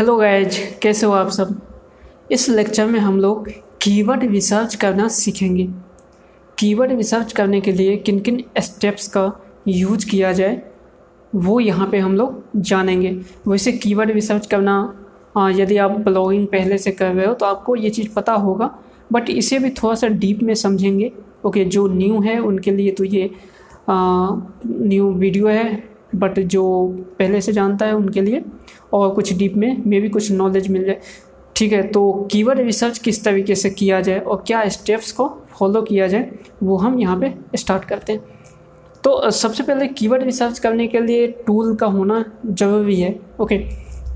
Hello guys कैसे हो आप सब? इस लेक्चर में हम लोग कीवर्ड रिसर्च करना सीखेंगे। कीवर्ड रिसर्च करने के लिए किन किन स्टेप्स का यूज़ किया जाए, वो यहाँ पे हम लोग जानेंगे। वैसे कीवर्ड रिसर्च करना यदि आप ब्लॉगिंग पहले से कर रहे हो तो आपको ये चीज़ पता होगा। बट इसे भी थोड़ा सा डीप में समझेंगे। ओके जो न्यू है, उनके लिए तो ये न्यू वीडियो है। बट जो पहले से जानता है, उनके लिए। और कुछ डीप में मे भी कुछ नॉलेज मिल जाए। ठीक है तो कीवर्ड रिसर्च किस तरीके से किया जाए और क्या स्टेप्स को फॉलो किया जाए, वो हम यहाँ पे स्टार्ट करते हैं। तो सबसे पहले कीवर्ड रिसर्च करने के लिए टूल का होना ज़रूरी है ओके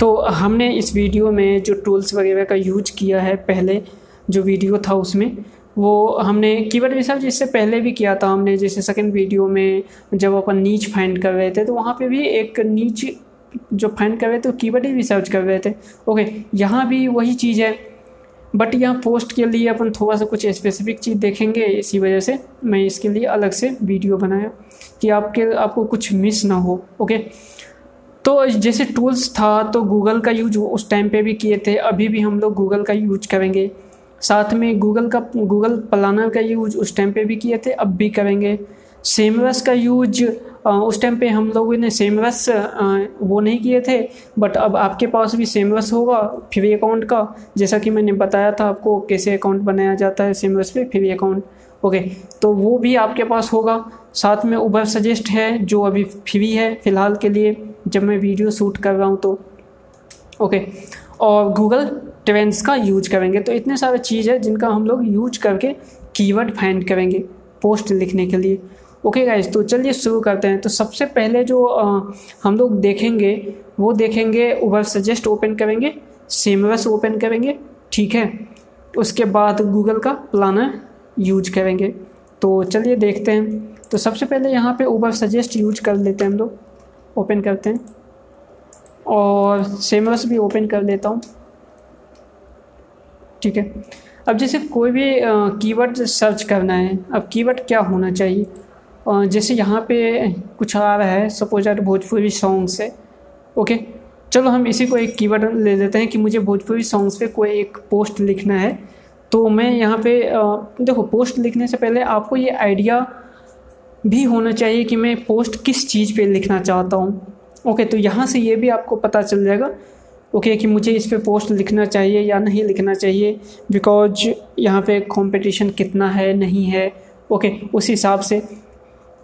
तो हमने इस वीडियो में जो टूल्स वगैरह का यूज़ किया है, पहले जो वीडियो था उसमें, वो हमने कीवर्ड रिसर्च इससे पहले भी किया था हमने, जैसे सेकंड वीडियो में जब अपन नीच फाइंड कर रहे थे तो वहाँ पे भी एक नीच जो फाइंड कर रहे थे, वो कीवर्ड ही रिसर्च कर रहे थे। ओके यहाँ भी वही चीज़ है। बट यहाँ पोस्ट के लिए अपन थोड़ा सा कुछ स्पेसिफिक चीज़ देखेंगे, इसी वजह से मैं इसके लिए अलग से वीडियो बनाया कि आपके, आपको कुछ मिस ना हो। ओके तो जैसे टूल्स था तो गूगल का यूज़ उस टाइम पे भी किए थे, अभी भी हम लोग गूगल का यूज़ करेंगे। साथ में गूगल का गूगल प्लानर का यूज़ उस टाइम पे भी किए थे, अब भी करेंगे। सेमरस का यूज़ उस टाइम पे हम लोगों ने सेमरस वो नहीं किए थे बट अब आपके पास भी सेमरस होगा फ्री अकाउंट का। जैसा कि मैंने बताया था आपको कैसे अकाउंट बनाया जाता है सेमरस पे, फ्री अकाउंट ओके तो वो भी आपके पास होगा। साथ में उबर सजेस्ट है, जो अभी फ्री है, फ़िलहाल के लिए, जब मैं वीडियो शूट कर रहा हूँ तो। ओके और गूगल ट्रेंड्स का यूज़ करेंगे। तो इतने सारे चीज़ है जिनका हम लोग यूज़ करके कीवर्ड फाइंड करेंगे पोस्ट लिखने के लिए। ओके गाइज़ तो चलिए शुरू करते हैं। तो सबसे पहले जो आ, हम लोग देखेंगे वो देखेंगे उबर सजेस्ट ओपन करेंगे सेमरस ओपन करेंगे ठीक है? उसके बाद गूगल का प्लानर यूज़ करेंगे। तो चलिए देखते हैं। तो सबसे पहले यहाँ पे उबर सजेस्ट यूज़ कर लेते हैं हम लोग। ओपन करते हैं। और सेमरस भी ओपन कर लेता हूँ। ठीक है? अब जैसे कोई भी कीवर्ड सर्च करना है अब कीवर्ड क्या होना चाहिए? जैसे यहाँ पे कुछ आ रहा है सपोज़ यार भोजपुरी सॉन्ग्स है ओके चलो हम इसी को एक कीवर्ड ले लेते हैं कि मुझे भोजपुरी सॉन्ग्स पे कोई एक पोस्ट लिखना है। तो मैं यहाँ पे देखो पोस्ट लिखने से पहले आपको ये आइडिया भी होना चाहिए कि मैं पोस्ट किस चीज़ पे लिखना चाहता हूँ। ओके तो यहाँ से ये भी आपको पता चल जाएगा ओके कि मुझे इस पर पोस्ट लिखना चाहिए या नहीं लिखना चाहिए बिकॉज़ यहाँ पे कंपटीशन कितना है, नहीं है ओके उस हिसाब से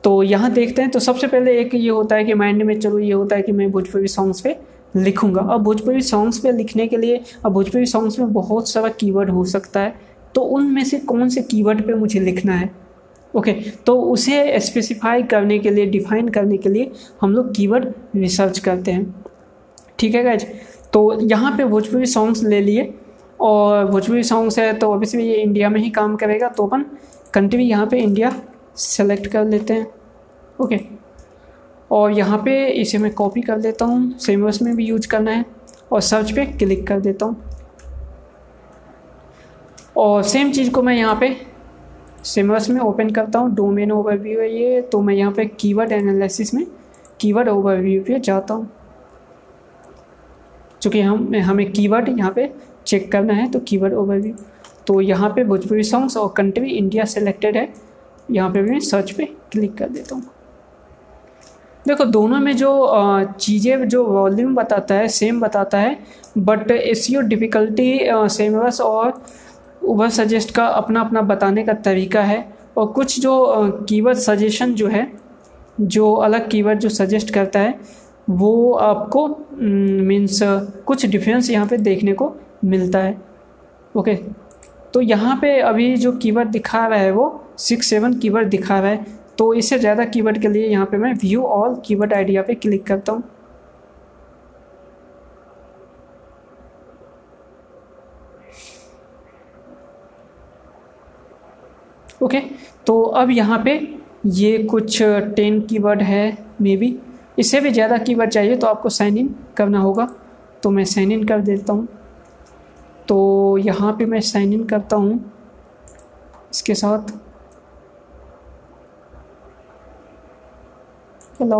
तो यहाँ देखते हैं तो सबसे पहले एक ये होता है कि माइंड में चलो, ये होता है कि मैं भोजपुरी सॉन्ग्स पे लिखूँगा। अब भोजपुरी सॉन्ग्स पे लिखने के लिए, अब भोजपुरी सॉन्ग्स में बहुत सारा कीवर्ड हो सकता है तो उनमें से कौन से कीवर्ड पे मुझे लिखना है? ओके तो उसे स्पेसिफाई करने के लिए डिफाइन करने के लिए हम लोग कीवर्ड रिसर्च करते हैं। ठीक है गाइज़ तो यहाँ पे भोजपुरी सॉन्ग्स ले लिए, और भोजपुरी सॉन्ग्स है तो ऑब्वियसली ये इंडिया में ही काम करेगा तो अपन कंट्री यहाँ पे इंडिया सेलेक्ट कर लेते हैं। ओके और यहाँ पे इसे मैं कॉपी कर देता हूँ। सेमवर्स में भी यूज़ करना है। और सर्च पे क्लिक कर देता हूँ। और सेम चीज़ को मैं यहाँ पे सिमरस में ओपन करता हूँ। डोमेन ओवरव्यू है ये। तो मैं यहाँ पे कीवर्ड एनालिसिस में कीवर्ड ओवरव्यू पे जाता हूँ। चूँकि हम, हमें कीवर्ड यहाँ पे चेक करना है तो कीवर्ड ओवरव्यू तो यहाँ पे भोजपुरी सॉन्ग्स और कंट्री इंडिया सेलेक्टेड है। यहाँ पे भी मैं सर्च पे क्लिक कर देता हूँ। देखो, दोनों में जो चीज़ें जो वॉल्यूम बताता है सेम बताता है बट एस डिफ़िकल्टी सेमरस और उबर सजेस्ट का अपना अपना बताने का तरीका है, और कुछ जो कीवर्ड सजेशन जो है, जो अलग कीवर्ड जो सजेस्ट करता है, वो आपको मीन्स कुछ डिफरेंस यहाँ पे देखने को मिलता है। ओके तो यहाँ पे अभी जो कीवर्ड दिखा रहा है वो सिक्स सेवन कीवर्ड दिखा रहा है तो इससे ज़्यादा कीवर्ड के लिए यहाँ पे मैं व्यू ऑल की कीवर्ड आइडिया पे क्लिक करता हूँ। ओके तो अब यहाँ पे ये कुछ टेन कीवर्ड है मे बी इससे भी ज़्यादा कीवर्ड चाहिए तो आपको साइन इन करना होगा तो मैं साइन इन कर देता हूँ। तो यहाँ पे मैं साइन इन करता हूँ, इसके साथ। hello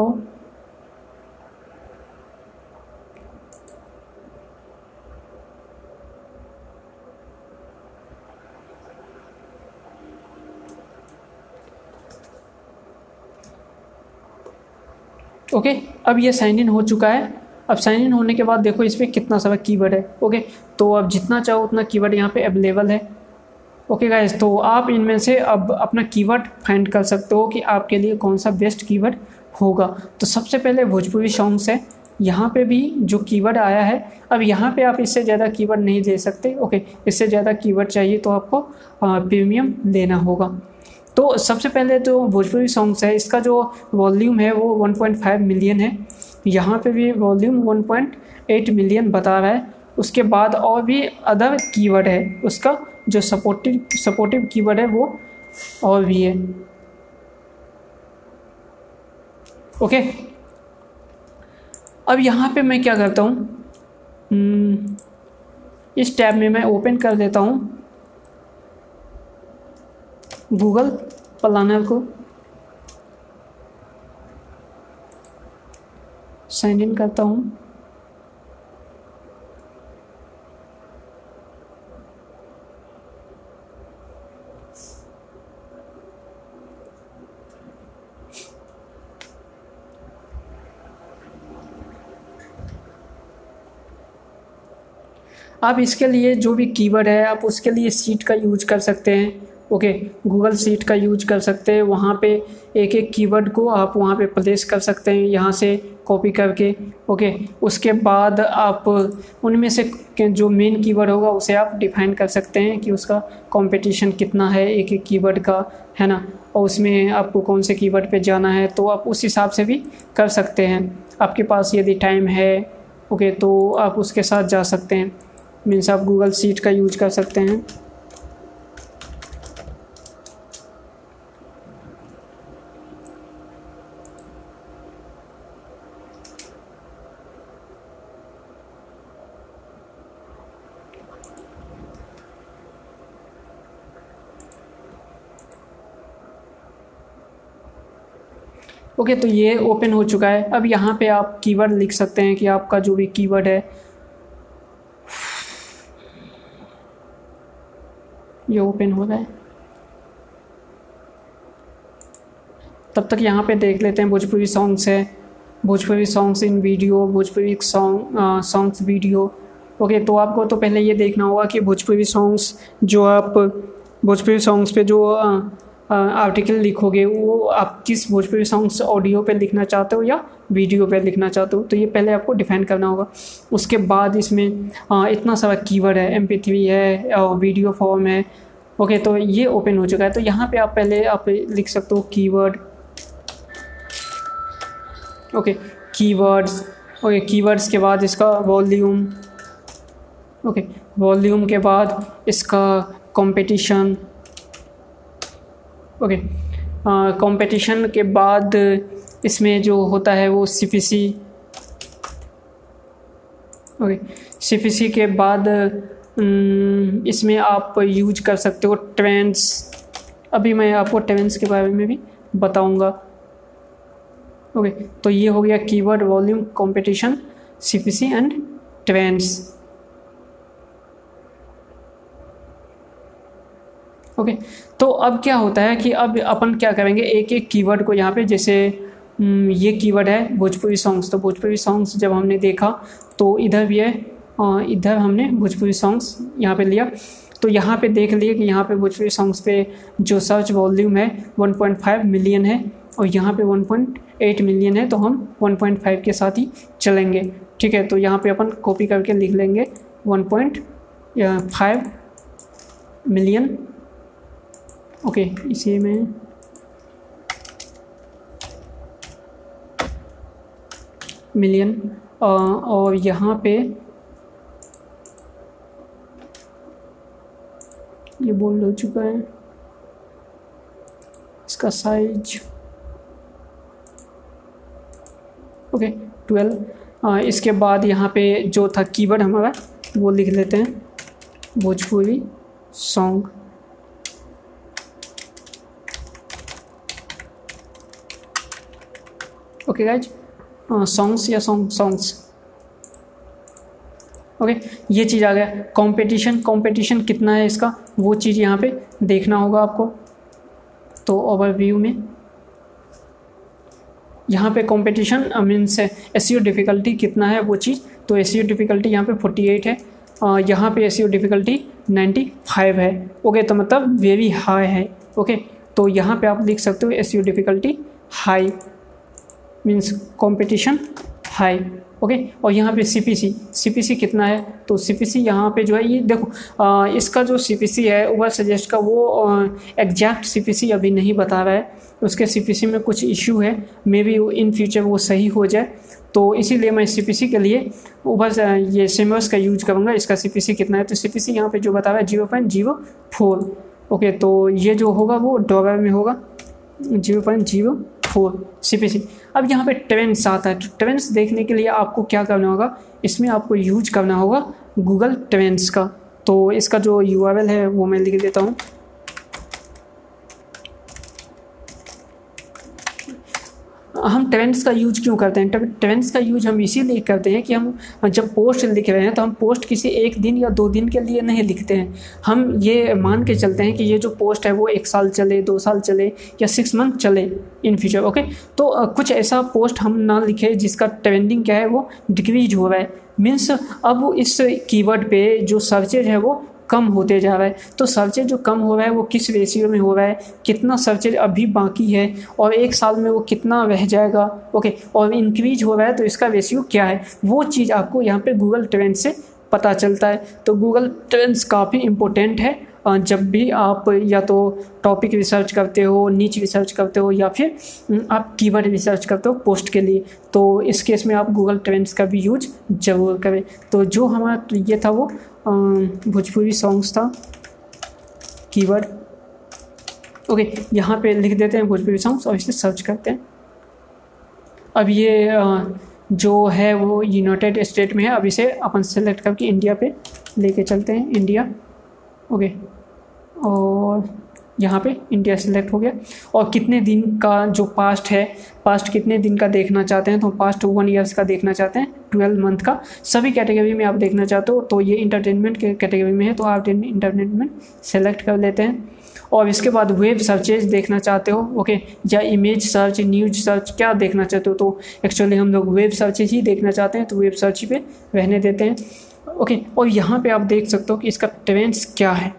ओके okay, अब ये साइन इन हो चुका है। अब साइन इन होने के बाद देखो इस पर कितना सारा कीवर्ड है ओके okay, तो अब जितना चाहो उतना कीवर्ड यहाँ पे अवेलेबल है। ओके okay गाइज़ तो आप इनमें से अब अपना कीवर्ड फाइंड कर सकते हो कि आपके लिए कौन सा बेस्ट कीवर्ड होगा। तो सबसे पहले भोजपुरी सॉन्ग्स है। यहाँ पे भी जो कीवर्ड आया है, अब यहाँ पे आप इससे ज़्यादा कीवर्ड नहीं दे सकते। ओके इससे ज़्यादा कीवर्ड चाहिए तो आपको प्रीमियम लेना होगा। तो सबसे पहले जो भोजपुरी सॉन्ग्स है। इसका जो वॉल्यूम है वो 1.5 मिलियन है। यहाँ पे भी वॉल्यूम 1.8 मिलियन बता रहा है। उसके बाद और भी अदर कीवर्ड है। उसका जो सपोर्टिव सपोर्टिव कीवर्ड है वो और भी है। ओके? अब यहाँ पे मैं क्या करता हूँ? हम्म, इस टैब में मैं ओपन कर देता हूँ। गूगल प्लानर को साइन इन करता हूँ। आप इसके लिए जो भी कीवर्ड है, आप उसके लिए सीट का यूज़ कर सकते हैं। ओके गूगल सीट का यूज़ कर सकते हैं। वहाँ पे एक एक कीवर्ड को आप वहाँ पे प्लेस कर सकते हैं, यहाँ से कॉपी करके। ओके उसके बाद आप उनमें से जो मेन कीवर्ड होगा, उसे आप डिफाइन कर सकते हैं कि उसका कंपटीशन कितना है, एक एक कीवर्ड का, है ना? और उसमें आपको कौन से कीवर्ड पे जाना है तो आप उस हिसाब से भी कर सकते हैं। आपके पास यदि टाइम है ओके तो आप उसके साथ जा सकते हैं। मीन्स आप गूगल सीट का यूज़ कर सकते हैं। ओके okay, तो ये ओपन हो चुका है। अब यहाँ पे आप कीवर्ड लिख सकते हैं कि आपका जो भी कीवर्ड है ये ओपन हो रहा है। तब तक यहाँ पे देख लेते हैं भोजपुरी सॉन्ग्स है। Bhojpuri songs in video Bhojpuri song songs video okay तो आपको तो पहले ये देखना होगा कि भोजपुरी सॉन्ग्स जो आप, भोजपुरी सॉन्ग्स पे जो आर्टिकल लिखोगे वो आप किस भोजपुरी सॉन्ग्स ऑडियो पे लिखना चाहते हो या वीडियो पे लिखना चाहते हो तो ये पहले आपको डिफाइन करना होगा। उसके बाद इसमें आ, इतना सारा कीवर्ड है एम है वीडियो फॉर्म है ओके तो ये ओपन हो चुका है। तो यहाँ पे आप पहले आप लिख सकते हो keyword okay keywords okay keywords के बाद इसका वॉल्यूम ओके वॉल्यूम के बाद इसका कंपटीशन ओके कंपटीशन के बाद इसमें जो होता है वो C P C okay C P C के बाद इसमें आप यूज़ कर सकते हो ट्रेंड्स अभी मैं आपको ट्रेंड्स के बारे में भी बताऊँगा. ओके तो ये हो गया keyword volume competition C P C and trends okay तो अब क्या होता है कि अब अपन क्या करेंगे, एक एक कीवर्ड को यहाँ पे जैसे ये कीवर्ड है, भोजपुरी सॉन्ग्स तो भोजपुरी सॉन्ग्स जब हमने देखा तो इधर भी है इधर हमने भोजपुरी सॉन्ग्स यहाँ पे लिया। तो यहाँ पे देख लिए कि यहाँ पे भोजपुरी सॉन्ग्स पे जो सर्च वॉल्यूम है 1.5 मिलियन है, और यहाँ पे 1.8 मिलियन है तो हम 1.5 के साथ ही चलेंगे। ठीक है तो यहाँ पे अपन कॉपी करके लिख लेंगे 1.5 मिलियन ओके, इसी में मिलियन और यहाँ पे ये बोल्ड हो चुका है। इसका साइज़ ओके ट्वेल्व इसके बाद यहाँ पे जो था कीवर्ड हमारा, वो लिख लेते हैं। Bhojpuri song okay guys songs या सॉन्ग सॉन्ग्स ओके ये चीज़ आ गया। कंपटीशन कंपटीशन कितना है इसका? वो चीज़ यहाँ पे देखना होगा आपको। तो ओवरव्यू में। यहाँ पे competition means S C difficulty कितना है वो चीज़? तो एस सी डिफ़िकल्टी यहाँ पे 48 है। यहाँ पे एस डिफ़िकल्टी 95 है। ओके तो मतलब वेरी हाई है। ओके तो यहाँ पे आप लिख सकते हो S difficulty high means competition high okay और यहाँ पे सीपीसी सीपीसी कितना है तो सीपीसी यहाँ पे जो है ये देखो आ, इसका जो सीपीसी है ओवर सजेस्ट का वो एग्जैक्ट सीपीसी अभी नहीं बता रहा है उसके सीपीसी में कुछ इशू है मे बी इन फ्यूचर वो सही हो जाए तो इसीलिए मैं सी पी सी के लिए ओवर ये सिमर्स का यूज़ करूँगा इसका सी पी सी कितना है तो सी पी सी यहाँ पर जो बता रहा है zero point zero four okay तो ये जो होगा वो डॉलर में होगा zero point zero four C P C अब यहाँ पे ट्रेंड्स आता है। तो ट्रेंड्स देखने के लिए आपको क्या करना होगा? इसमें आपको यूज़ करना होगा गूगल ट्रेंड्स का। तो इसका जो यूआरएल है वो मैं लिख देता हूँ। हम ट्रेंड्स का यूज़ क्यों करते हैं? ट्रेंड्स का यूज़ हम इसीलिए करते हैं कि हम जब पोस्ट लिख रहे हैं तो हम पोस्ट किसी एक दिन या दो दिन के लिए नहीं लिखते हैं। हम ये मान के चलते हैं कि ये जो पोस्ट है वो एक साल चले, दो साल चले या सिक्स मंथ चले इन फ्यूचर ओके तो कुछ ऐसा पोस्ट हम ना लिखे जिसका ट्रेंडिंग क्या है वो डिक्रीज हो रहा है। मीन्स अब इस कीवर्ड पे जो सर्चेज है वो कम होते जा रहा है तो सर्चेज जो कम हो रहा है वो किस रेशियो में हो रहा है, कितना सर्चेज अभी बाकी है और एक साल में वो कितना रह जाएगा ओके और इंक्रीज हो रहा है तो इसका रेशियो क्या है, वो चीज़ आपको यहाँ पर गूगल ट्रेंड से पता चलता है। तो गूगल ट्रेंड्स काफ़ी इम्पोर्टेंट है जब भी आप या तो टॉपिक रिसर्च करते हो नीच रिसर्च करते हो या फिर आप कीवर्ड रिसर्च करते हो पोस्ट के लिए तो इस केस में आप गूगल ट्रेंड्स का भी यूज़ ज़रूर करें। तो जो हमारा ये था वो भोजपुरी सॉन्ग्स था कीवर्ड ओके यहाँ पे लिख देते हैं भोजपुरी सॉन्ग्स और इसे सर्च करते हैं। अब ये जो है वो यूनाइटेड स्टेट में है, अब इसे अपन सेलेक्ट करके इंडिया पे लेके चलते हैं इंडिया ओके और यहाँ पे इंडिया सेलेक्ट हो गया। और कितने दिन का जो पास्ट है पास्ट कितने दिन का देखना चाहते हैं? तो पास्ट वन ईयर्स का देखना चाहते हैं ट्वेल्व मंथ का। सभी कैटेगरी में आप देखना चाहते हो तो ये इंटरटेनमेंट के कैटेगरी में है तो आप इंटरटेनमेंट सेलेक्ट कर लेते हैं। और इसके बाद वेब सर्चेज देखना चाहते हो ओके या इमेज सर्च न्यूज़ सर्च क्या देखना चाहते हो? तो एक्चुअली हम लोग वेब सर्चेज ही देखना चाहते हैं तो वेब सर्च पे रहने देते हैं। ओके और यहाँ पे आप देख सकते हो कि इसका ट्रेंड्स क्या है।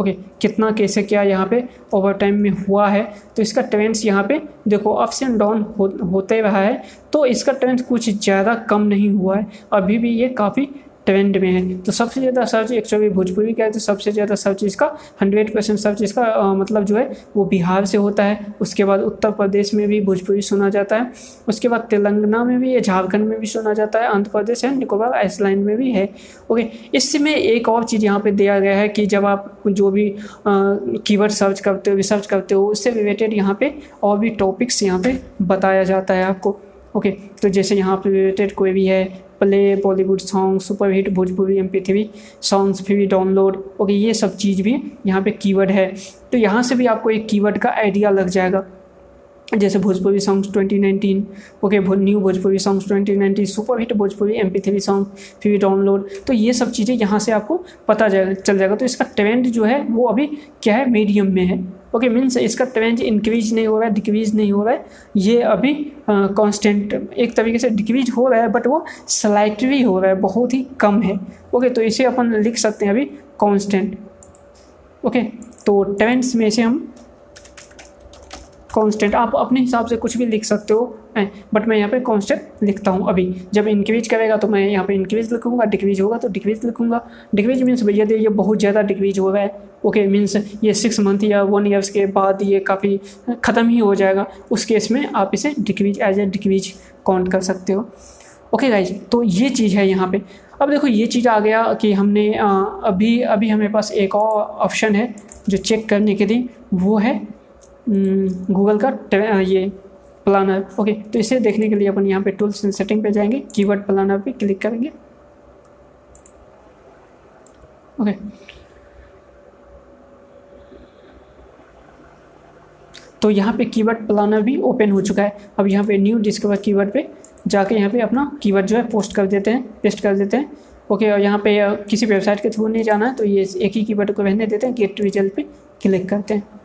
ओके कितना कैसे क्या यहाँ पे ओवर टाइम में हुआ है? तो इसका ट्रेंड्स यहाँ पे देखो अप्स एंड डाउन हो, होते रहा है। तो इसका ट्रेंड कुछ ज़्यादा कम नहीं हुआ है। अभी भी ये काफ़ी ट्रेंड में है। तो सबसे ज़्यादा सर्च एक्चुअली भोजपुरी का है तो सबसे ज़्यादा सर्च इसका हंड्रेड परसेंट सर्च इसका आ, मतलब जो है वो बिहार से होता है। उसके बाद उत्तर प्रदेश में भी भोजपुरी सुना जाता है। उसके बाद तेलंगाना में भी है झारखंड में भी सुना जाता है आंध्र प्रदेश है निकोबार आइसलैंड में भी है। ओके इसमें एक और चीज़ यहाँ पर दिया गया है कि जब आप जो भी कीवर्ड सर्च करते हो रिसर्च करते हो उससे रिलेटेड यहाँ पर और भी टॉपिक्स यहाँ पर बताया जाता है आपको। ओके okay, तो जैसे यहाँ पे रिलेटेड कोई भी है play Bollywood song super hit Bhojpuri M P songs फिर भी डाउनलोड ओके ये सब चीज़ भी यहाँ पे कीवर्ड है। तो यहाँ से भी आपको एक कीवर्ड का आइडिया लग जाएगा। जैसे Bhojpuri songs 2019 okay new Bhojpuri songs 2019 super hit Bhojpuri M P three song फिर डाउनलोड तो ये सब चीज़ें यहाँ से आपको पता चल जाएगा। तो इसका ट्रेंड जो है, वो अभी क्या है मीडियम में है। ओके मीन्स इसका ट्रेंड इंक्रीज नहीं हो रहा है डिक्रीज नहीं हो रहा है। ये अभी कांस्टेंट एक तरीके से डिक्रीज हो रहा है बट वो स्लाइटली हो रहा है, बहुत ही कम है। ओके तो इसे अपन लिख सकते हैं अभी कांस्टेंट ओके तो ट्रेंड्स में से हम कांस्टेंट आप अपने हिसाब से कुछ भी लिख सकते हो। बट मैं यहाँ पे कांस्टेंट लिखता हूँ अभी। जब इंक्रीज करेगा तो मैं यहाँ पे इंक्रीज लिखूँगा डिक्रीज होगा तो डिक्रीज लिखूँगा। डिक्रीज मीन्स भैया ये बहुत ज़्यादा डिक्रीज हो रहा है। ओके मीन्स ये सिक्स मंथ या वन ईयर्स के बाद ये काफ़ी ख़त्म ही हो जाएगा। उस केस में आप इसे decrease as a decrease count कर सकते हो। ओके गाइज़ तो ये चीज़ है यहाँ पे। अब देखो ये चीज़ आ गया कि हमने आ, अभी अभी हमारे पास एक और ऑप्शन है जो चेक करने के लिए वो है गूगल का ये प्लानर ओके तो इसे देखने के लिए अपन यहाँ पे टूल्स एंड सेटिंग पे जाएँगे। कीवर्ड प्लानर पे क्लिक करेंगे। ओके तो यहाँ पे कीवर्ड प्लानर भी ओपन हो चुका है। अब यहाँ पे न्यू डिस्कवर कीवर्ड पे जाके यहाँ पे अपना कीवर्ड जो है पोस्ट कर देते हैं पेस्ट कर देते हैं। ओके और यहाँ पे किसी वेबसाइट के थ्रू नहीं जाना है तो ये एक ही कीवर्ड को रहने देते हैं गेट रिज़ल्ट पे क्लिक करते हैं।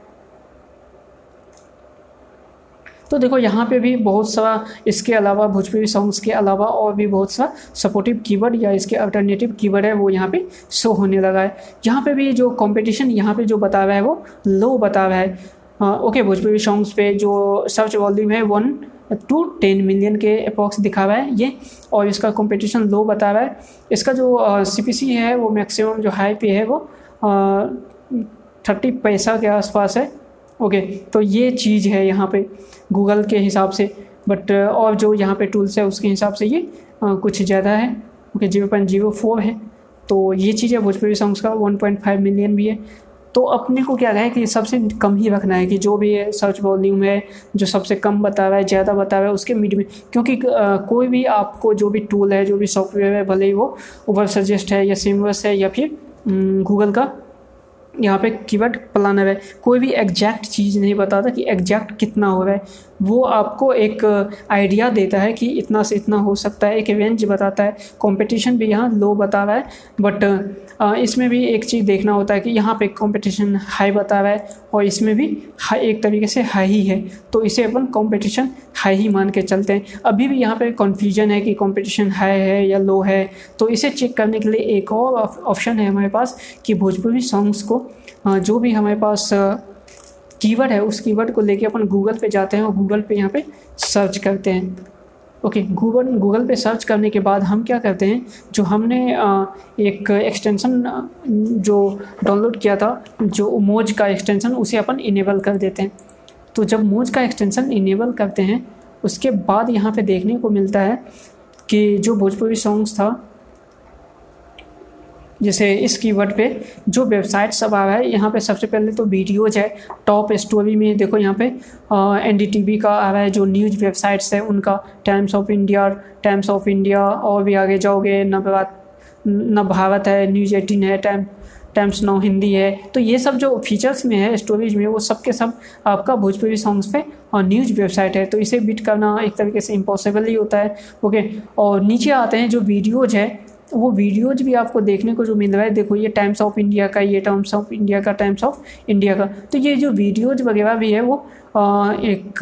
तो देखो यहाँ पे भी बहुत सा इसके अलावा भोजपुरी सॉन्ग्स के अलावा और भी बहुत सा सपोर्टिव कीवर्ड या इसके अल्टरनेटिव कीवर्ड है, वो यहाँ पे शो होने लगा है। यहाँ पे भी जो कंपटीशन यहाँ पे जो बता रहा है, वो लो बता रहा है। ओके भोजपुरी सॉन्ग्स पे जो सर्च वॉल्यूम है वन टू टेन मिलियन के अप्रॉक्स दिखा हुआ है ये, और इसका कंपटीशन लो बता रहा है। इसका जो सी है, वो मैक्सिमम जो हाई पे है, वो थर्टी पैसा के आसपास है। ओके तो ये चीज़ है यहाँ पे। गूगल के हिसाब से बट और जो यहाँ पे टूल्स है उसके हिसाब से ये आ, कुछ ज़्यादा है। Okay zero point zero four है। तो ये चीज़ है भोजपुरी सॉन्ग्स का वन पॉइंट फाइव मिलियन भी है। तो अपने को क्या है कि सबसे कम ही रखना है कि जो भी है सर्च वॉल्यूम है जो सबसे कम बता रहा है ज़्यादा बता रहा है उसके मिड में क्योंकि आ, कोई भी आपको जो भी टूल है जो भी सॉफ्टवेयर है भले ही वो ऊपर सजेस्ट है या सिमवर्स है या फिर गूगल का यहाँ पे कीवर्ड प्लानर है। कोई भी एग्जैक्ट चीज़ नहीं बताता कि एग्जैक्ट कितना हो रहा है वो आपको एक आइडिया देता है कि इतना से इतना हो सकता है। एक रेंज बताता है। कंपटीशन भी यहाँ लो बता रहा है। बट इसमें भी एक चीज़ देखना होता है कि यहाँ पे कंपटीशन हाई बता रहा है और इसमें भी हाई एक तरीके से हाई ही है। तो इसे अपन कंपटीशन हाई ही मान के चलते हैं। अभी भी यहाँ पे कन्फ्यूज़न है कि कंपटीशन हाई है या लो है। तो इसे चेक करने के लिए एक और ऑप्शन है हमारे पास कि भोजपुरी सॉन्ग्स को जो भी हमारे पास कीवर्ड है उस कीवर्ड को लेके अपन गूगल पे जाते हैं और गूगल पे यहाँ पे सर्च करते हैं। ओके गूगल गूगल पे सर्च करने के बाद हम क्या करते हैं? जो हमने एक एक्सटेंशन जो डाउनलोड किया था, जो मोज का एक्सटेंशन उसे अपन इनेबल कर देते हैं। तो जब मोज का एक्सटेंशन इनेबल करते हैं, उसके बाद यहाँ पे देखने को मिलता है कि जो भोजपुरी सॉन्ग्स था जैसे इस कीवर्ड पे जो वेबसाइट सब आ रहा है, यहाँ पे सबसे पहले तो वीडियोज़ है, टॉप स्टोरी में देखो यहाँ पे एन डी का आ रहा है जो न्यूज़ वेबसाइट्स है, उनका Times of India Times of India और भी आगे जाओगे नव न भारत है न्यूज़ एटीन है टाइम टाइम्स नाउ हिंदी है तो ये सब जो फीचर्स में है स्टोरेज में, वो सब के सब आपका भोजपुरी सॉन्ग्स पे और न्यूज़ वेबसाइट है तो इसे बीट करना एक तरीके से इम्पॉसिबल ही होता है ओके और नीचे आते हैं जो वीडियोज़ है वो वीडियोज़ भी आपको देखने को जो मिल रहा है, देखो ये टाइम्स ऑफ़ इंडिया का, ये टाइम्स ऑफ़ इंडिया का टाइम्स ऑफ़ इंडिया का। तो ये जो वीडियोज़ वगैरह भी है वो एक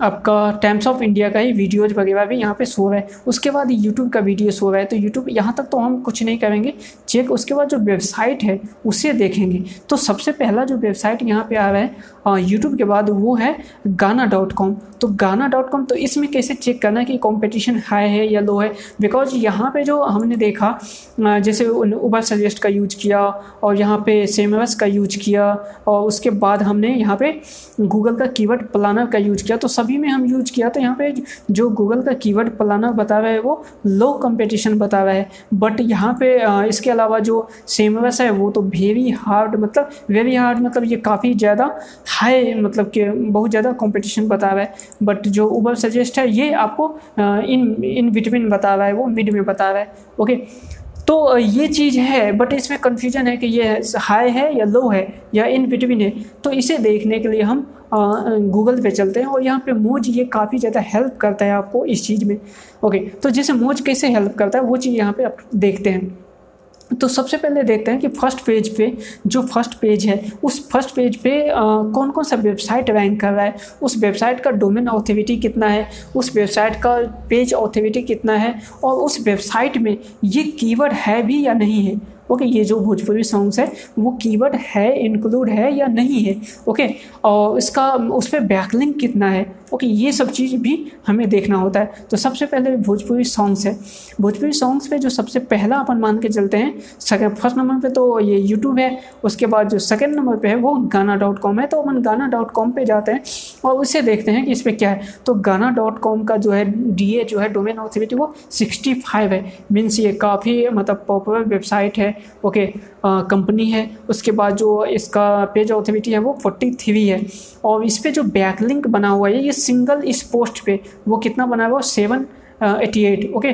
आपका टाइम्स ऑफ़ इंडिया का ही वीडियोज़ वगैरह भी यहाँ पे शो है। उसके बाद यूट्यूब का वीडियो शो है। तो यूट्यूब यहाँ तक तो हम कुछ नहीं करेंगे। चेक उसके बाद जो वेबसाइट है, उसे देखेंगे। तो सबसे पहला जो वेबसाइट यहाँ पे आ रहा है यूट्यूब के बाद वो है गाना डॉट कॉम तो गाना डॉट कॉम तो इसमें कैसे चेक करना कि कॉम्पिटिशन हाई है या लो है? बिकॉज़ यहाँ पर जो हमने देखा जैसे उबर सजेस्ट का यूज़ किया और यहाँ पे सेमरस का यूज़ किया और उसके बाद हमने यहाँ पे गूगल का कीवर्ड प्लानर का यूज़ किया। तो सभी में हम यूज़ किया तो यहाँ पे जो गूगल का कीवर्ड प्लानर बता रहा है, वो लो कंपटीशन बता रहा है। बट यहाँ पे इसके अलावा जो सेमरस है, वो तो वेरी हार्ड मतलब वेरी हार्ड मतलब ये काफ़ी ज़्यादा हाई मतलब कि बहुत ज़्यादा कॉम्पिटिशन बता रहा है। बट जो ऊबर सजेस्ट है, ये आपको इन इन बिटवीन बता रहा है, वो मिड में बता रहा है। ओके तो ये चीज़ है बट इसमें कन्फ्यूज़न है कि ये हाई है या लो है या इन बिटवीन है। तो इसे देखने के लिए हम गूगल पे चलते हैं और यहाँ पे मोज ये काफ़ी ज़्यादा हेल्प करता है आपको इस चीज़ में। ओके तो जैसे मोज कैसे हेल्प करता है वो चीज़ यहाँ पे आप देखते हैं। तो सबसे पहले देखते हैं कि फ़र्स्ट पेज पे जो फ़र्स्ट पेज है उस फ़र्स्ट पेज पे आ, कौन कौन सा वेबसाइट रैंक कर रहा है उस वेबसाइट का डोमेन ऑथोरिटी कितना है उस वेबसाइट का पेज ऑथोरिटी कितना है और उस वेबसाइट में ये कीवर्ड है भी या नहीं है। ओके ये जो भोजपुरी सॉन्ग्स है, वो कीवर्ड है इंक्लूड है या नहीं है? ओके और इसका, उस पर बैकलिंग कितना है? ओके, ये सब चीज़ भी हमें देखना होता है। तो सबसे पहले भोजपुरी सॉन्ग्स है। भोजपुरी सॉन्ग्स पे जो सबसे पहला अपन मान के चलते हैं सेकेंड फ़र्स्ट नंबर पे तो ये यूट्यूब है, उसके बाद जो सेकेंड नंबर पे है, वो गाना डॉट कॉम है। तो अपन गाना डॉट कॉम पर जाते हैं और उसे देखते हैं कि इस पर क्या है। तो गाना डॉट कॉम का जो है डी ए जो है डोमेन ऑथोरिटी वो सिक्सटी फाइव है। मीन्स ये काफ़ी मतलब पॉपुलर वेबसाइट है। ओके कंपनी है उसके बाद जो इसका पेज ऑथोरिटी है वो फोर्टी थ्री है। और इस पर जो बैकलिंक बना हुआ है ये सिंगल इस पोस्ट पे वो कितना बना हुआ है? Seven eighty eight okay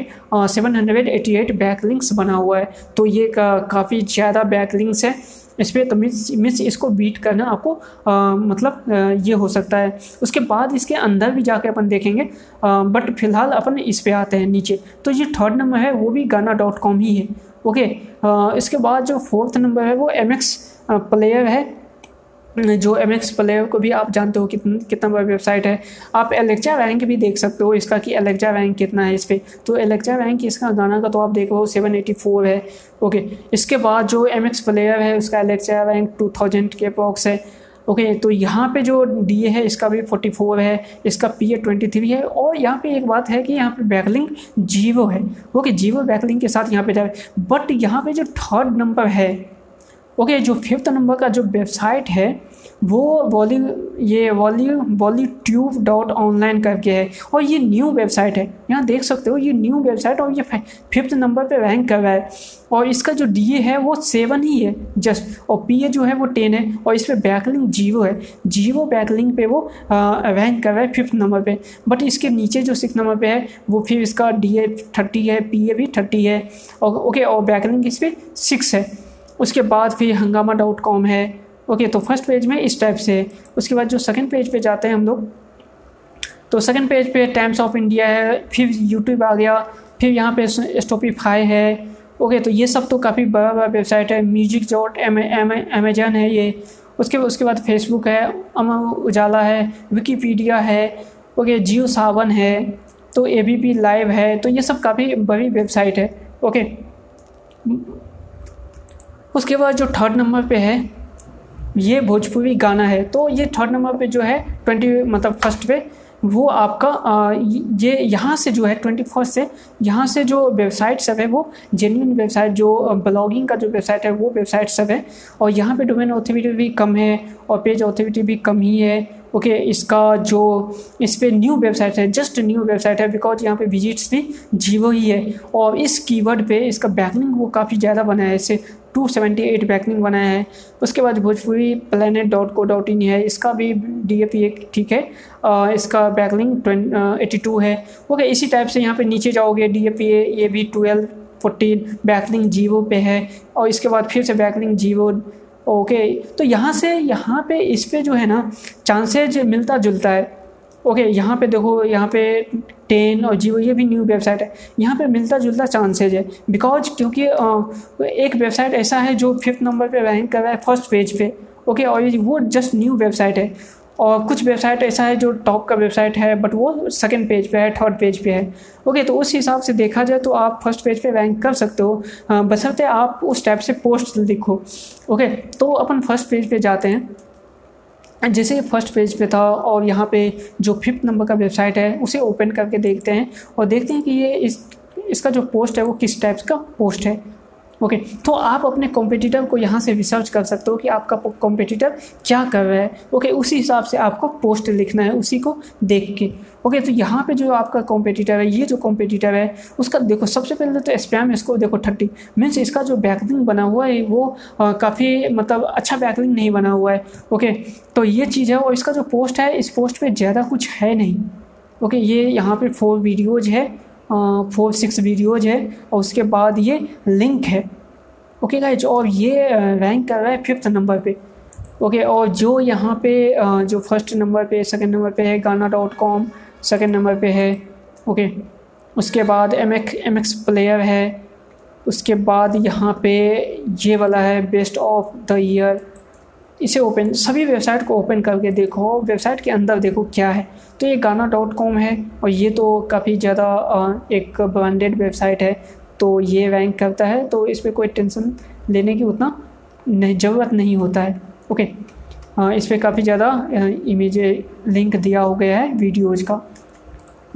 seven hundred eighty eight back links बना हुआ है। तो ये का, काफ़ी ज़्यादा बैक लिंक्स है। इस पर तो मीन्स मीन्स इसको बीट करना आपको आ, मतलब आ, ये हो सकता है। उसके बाद इसके अंदर भी जाके अपन देखेंगे। आ, बट फ़िलहाल अपन इस पर आते हैं नीचे। तो ये थर्ड नंबर है वो भी गाना डॉट कॉम ही है। ओके इसके बाद जो फोर्थ नंबर है, वो एम एक्स प्लेयर है। जो एम एक्स प्लेयर को भी आप जानते हो कितना कितना बड़ा वेबसाइट है। आप एलेक्जा रैंक भी देख सकते हो, इसका कि एलेक्जा रैंक कितना है इस पर तो एलेक्जा रैंक इसका गाना का तो आप देखो सेवन एटी फोर है। ओके इसके बाद जो एम एक्स प्लेयर है, उसका एलेक्जा रैंक टू थाउज़ेंड के बॉक्स है। ओके तो यहाँ पे जो डी ए है, इसका भी फोर्टी फोर है, इसका पी ए ट्वेंटी थ्री है, और यहाँ पे एक बात है कि यहाँ पे बैकलिंग जीवो है। ओके जीवो बैकलिंग के साथ यहाँ पे जाए बट यहाँ पे जो थर्ड नंबर है ओके जो फिफ्थ नंबर का जो वेबसाइट है, वो वॉली ये wally wally tube dot online करके है। और ये न्यू वेबसाइट है। यहाँ देख सकते हो, ये न्यू वेबसाइट और ये फिफ्थ नंबर पे रैंक कर रहा है। और इसका जो डी ए है, वो सेवन ही है। जस्ट और पी ए जो है, वो टेन है। और इस पर बैकलिंग जीवो है। जीवो बैकलिंग पे वो रैंक कर रहा है फिफ्थ नंबर पे। बट इसके नीचे जो सिक्स नंबर पे है, वो फिर इसका डी ए थर्टी है पी ए भी थर्टी है। और ओके और बैकलिंग इस पर सिक्स है। उसके बाद फिर हंगामा डॉट कॉम है। ओके तो फ़र्स्ट पेज में इस टाइप से। उसके बाद जो सेकंड पेज पे जाते हैं हम लोग तो सेकंड पेज पे टाइम्स ऑफ़ इंडिया है, फिर यूट्यूब आ गया, फिर यहाँ पे स्टोपीफाई है। ओके तो ये सब तो काफ़ी बड़ा बड़ा वेबसाइट है म्यूज़िक डॉट अमेजन है ये। उसके उसके बाद फेसबुक है अमर उजाला है विकीपीडिया है, ओके जियो सावन है तो ए बी पी लाइव है तो ये सब काफ़ी बड़ी वेबसाइट है। ओके उसके बाद जो थर्ड नंबर पे है ये भोजपुरी गाना है। तो ये थर्ड नंबर पे जो है ट्वेंटी मतलब फ़र्स्ट पे वो आपका आ, ये यहाँ से जो है ट्वेंटी फ़र्स्ट से यहाँ से जो वेबसाइट सब है वो जेन्यून वेबसाइट जो ब्लॉगिंग का जो वेबसाइट है वो वेबसाइट सब है। और यहाँ पे डोमेन ऑथोरिटी भी कम है और पेज ऑथोरिटी भी कम ही है। ओके okay, इसका जो इस पर न्यू वेबसाइट है जस्ट न्यू वेबसाइट है बिकॉज़ यहाँ पे विजिट्स भी जीवो ही है। और इस कीवर्ड पे इसका बैकलिंग वो काफ़ी ज़्यादा बना है इससे टू सेवेंटी एट बैकलिंग बनाया है। उसके बाद Bhojpuri planet dot co dot in है। इसका भी डी ए पी एक ठीक है। आ, इसका बैकलिंग एटी टू है। ओके इसी टाइप से यहाँ पे नीचे जाओगे डी ए पी ए ये भी ट्वेल्व फोर्टीन बैकलिंग जीवो पे है। और इसके बाद फिर से बैकलिंग जीवो ओके तो यहाँ से यहाँ पे इस पर जो है ना चांसेज मिलता जुलता है। ओके यहाँ पे देखो, यहाँ पे टेन और जियो ये भी न्यू वेबसाइट है। यहाँ पे मिलता जुलता चांसेज है। बिकॉज़ क्योंकि एक वेबसाइट ऐसा है जो फिफ्थ नंबर पे रैंक कर रहा है फ़र्स्ट पेज पे। ओके और वो जस्ट न्यू वेबसाइट है। और कुछ वेबसाइट ऐसा है जो टॉप का वेबसाइट है बट वो सेकंड पेज पे है थर्ड पेज पे है। ओके तो उस हिसाब से देखा जाए तो आप फ़र्स्ट पेज पे रैंक कर सकते हो। बसरते आप उस टाइप से पोस्ट लिखो। ओके तो अपन फ़र्स्ट पेज पे जाते हैं। जैसे फ़र्स्ट पेज पे था और यहाँ पे जो फिफ्थ नंबर का वेबसाइट है, उसे ओपन करके देखते हैं और देखते हैं कि ये इस, इसका जो पोस्ट है वो किस टाइप का पोस्ट है। ओके okay, तो आप अपने कॉम्पिटिटर को यहाँ से रिसर्च कर सकते हो कि आपका कॉम्पिटिटर क्या कर रहा है। ओके okay, उसी हिसाब से आपको पोस्ट लिखना है उसी को देख के। ओके okay, तो यहाँ पे जो आपका कॉम्पिटिटर है ये जो कॉम्पिटिटर है उसका देखो सबसे पहले तो स्पैम इसको देखो थर्टी मीन्स इसका जो बैकलिंग बना हुआ है वो काफ़ी मतलब अच्छा बैकलिंग नहीं बना हुआ है। ओके तो ये चीज़ है और इसका जो पोस्ट है इस पोस्ट पर ज़्यादा कुछ है नहीं। ओके ये यहाँ पर फोर वीडियोज़ है फोर सिक्स वीडियोज़ है और उसके बाद ये लिंक है। ओके गाइज़ और ये रैंक कर रहा है फिफ्थ नंबर पे। ओके और जो यहाँ पे जो फ़र्स्ट नंबर पे सेकंड नंबर पे है गाना डॉट कॉम सेकेंड नंबर पे है। ओके उसके बाद M X M X player है। उसके बाद यहाँ पे ये वाला है बेस्ट ऑफ़ द ईयर इसे ओपन सभी वेबसाइट को ओपन करके देखो वेबसाइट के अंदर देखो क्या है। तो ये गाना डॉट कॉम है और ये तो काफ़ी ज़्यादा एक ब्रांडेड वेबसाइट है। तो ये रैंक करता है तो इस पर कोई टेंशन लेने की उतना नहीं, ज़रूरत नहीं होता है। ओके इस पर काफ़ी ज़्यादा इमेज लिंक दिया हो गया है वीडियोज़ का।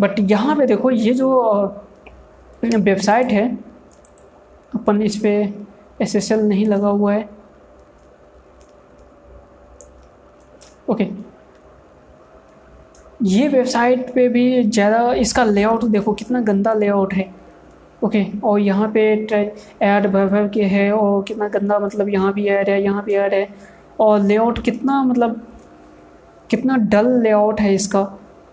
बट यहाँ पे देखो, ये जो वेबसाइट है, अपन इस पर एस नहीं लगा हुआ है। ओके ये वेबसाइट पे भी ज़्यादा इसका लेआउट देखो, कितना गंदा लेआउट है। ओके और यहाँ पे ऐड भर भर के है, और कितना गंदा मतलब यहाँ भी ऐड है, यहाँ भी ऐड है। और लेआउट कितना मतलब कितना डल लेआउट है इसका।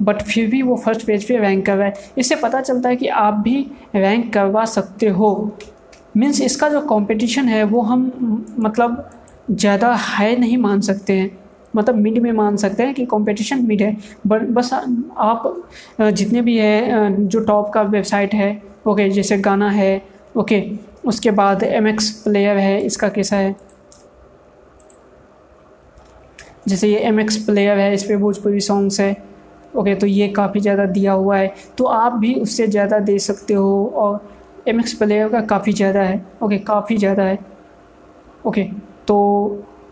बट फिर भी वो फ़र्स्ट पेज पे रैंक कर रहा है। इससे पता चलता है कि आप भी रैंक करवा सकते हो। मीन्स इसका जो कंपटीशन है, वो हम मतलब ज़्यादा हाई नहीं मान सकते हैं। मतलब मिड में मान सकते हैं कि कंपटीशन मिड है। बट बस आप जितने भी है जो टॉप का वेबसाइट है ओके जैसे गाना है ओके उसके बाद एम एक्स प्लेयर है, इसका कैसा है? जैसे ये एम एक्स प्लेयर है, इस पर भोजपुरी सॉन्ग्स है ओके तो ये काफ़ी ज़्यादा दिया हुआ है। तो आप भी उससे ज़्यादा दे सकते हो और एम एक्स प्लेयर का काफ़ी ज़्यादा है ओके काफ़ी ज़्यादा है ओके तो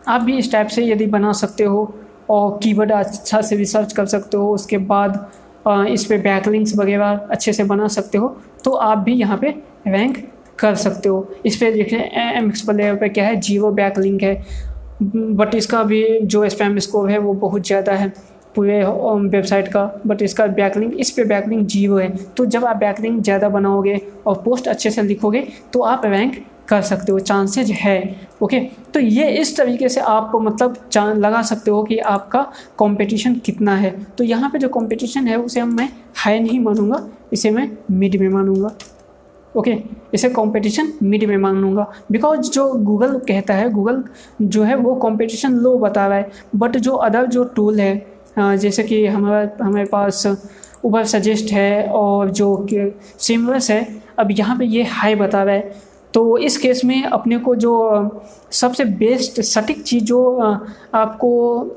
आप भी इस टाइप से यदि बना सकते हो और कीवर्ड अच्छा से रिसर्च कर सकते हो, उसके बाद इस पर बैकलिंग्स वगैरह अच्छे से बना सकते हो तो आप भी यहाँ पे रैंक कर सकते हो। इस पर देखें एम एक्स प्लेयर पर क्या है? ज़ीरो बैकलिंक है। बट इसका भी जो स्पैम स्कोर है, वो बहुत ज़्यादा है पूरे वेबसाइट का। बट इसका बैकलिंक इस पे बैकलिंक ज़ीरो है। तो जब आप बैकलिंक ज़्यादा बनाओगे और पोस्ट अच्छे से लिखोगे तो आप रैंक कर सकते हो। चांसेज है। ओके तो ये इस तरीके से आप मतलब लगा सकते हो कि आपका कंपटीशन कितना है। तो यहाँ पे जो कंपटीशन है उसे मैं हाई नहीं मानूँगा इसे मैं मिड में मानूँगा। ओके okay, इसे कंपटीशन मिड में मान लूँगा बिकॉज़ जो गूगल कहता है गूगल जो है वो कंपटीशन लो बता रहा है। बट जो अदर जो टूल है जैसे कि हमारा हमारे पास ऊबर सजेस्ट है और जो सिमरस है अब यहाँ पे ये हाई बता रहा है। तो इस केस में अपने को जो सबसे बेस्ट सटीक चीज़ जो आपको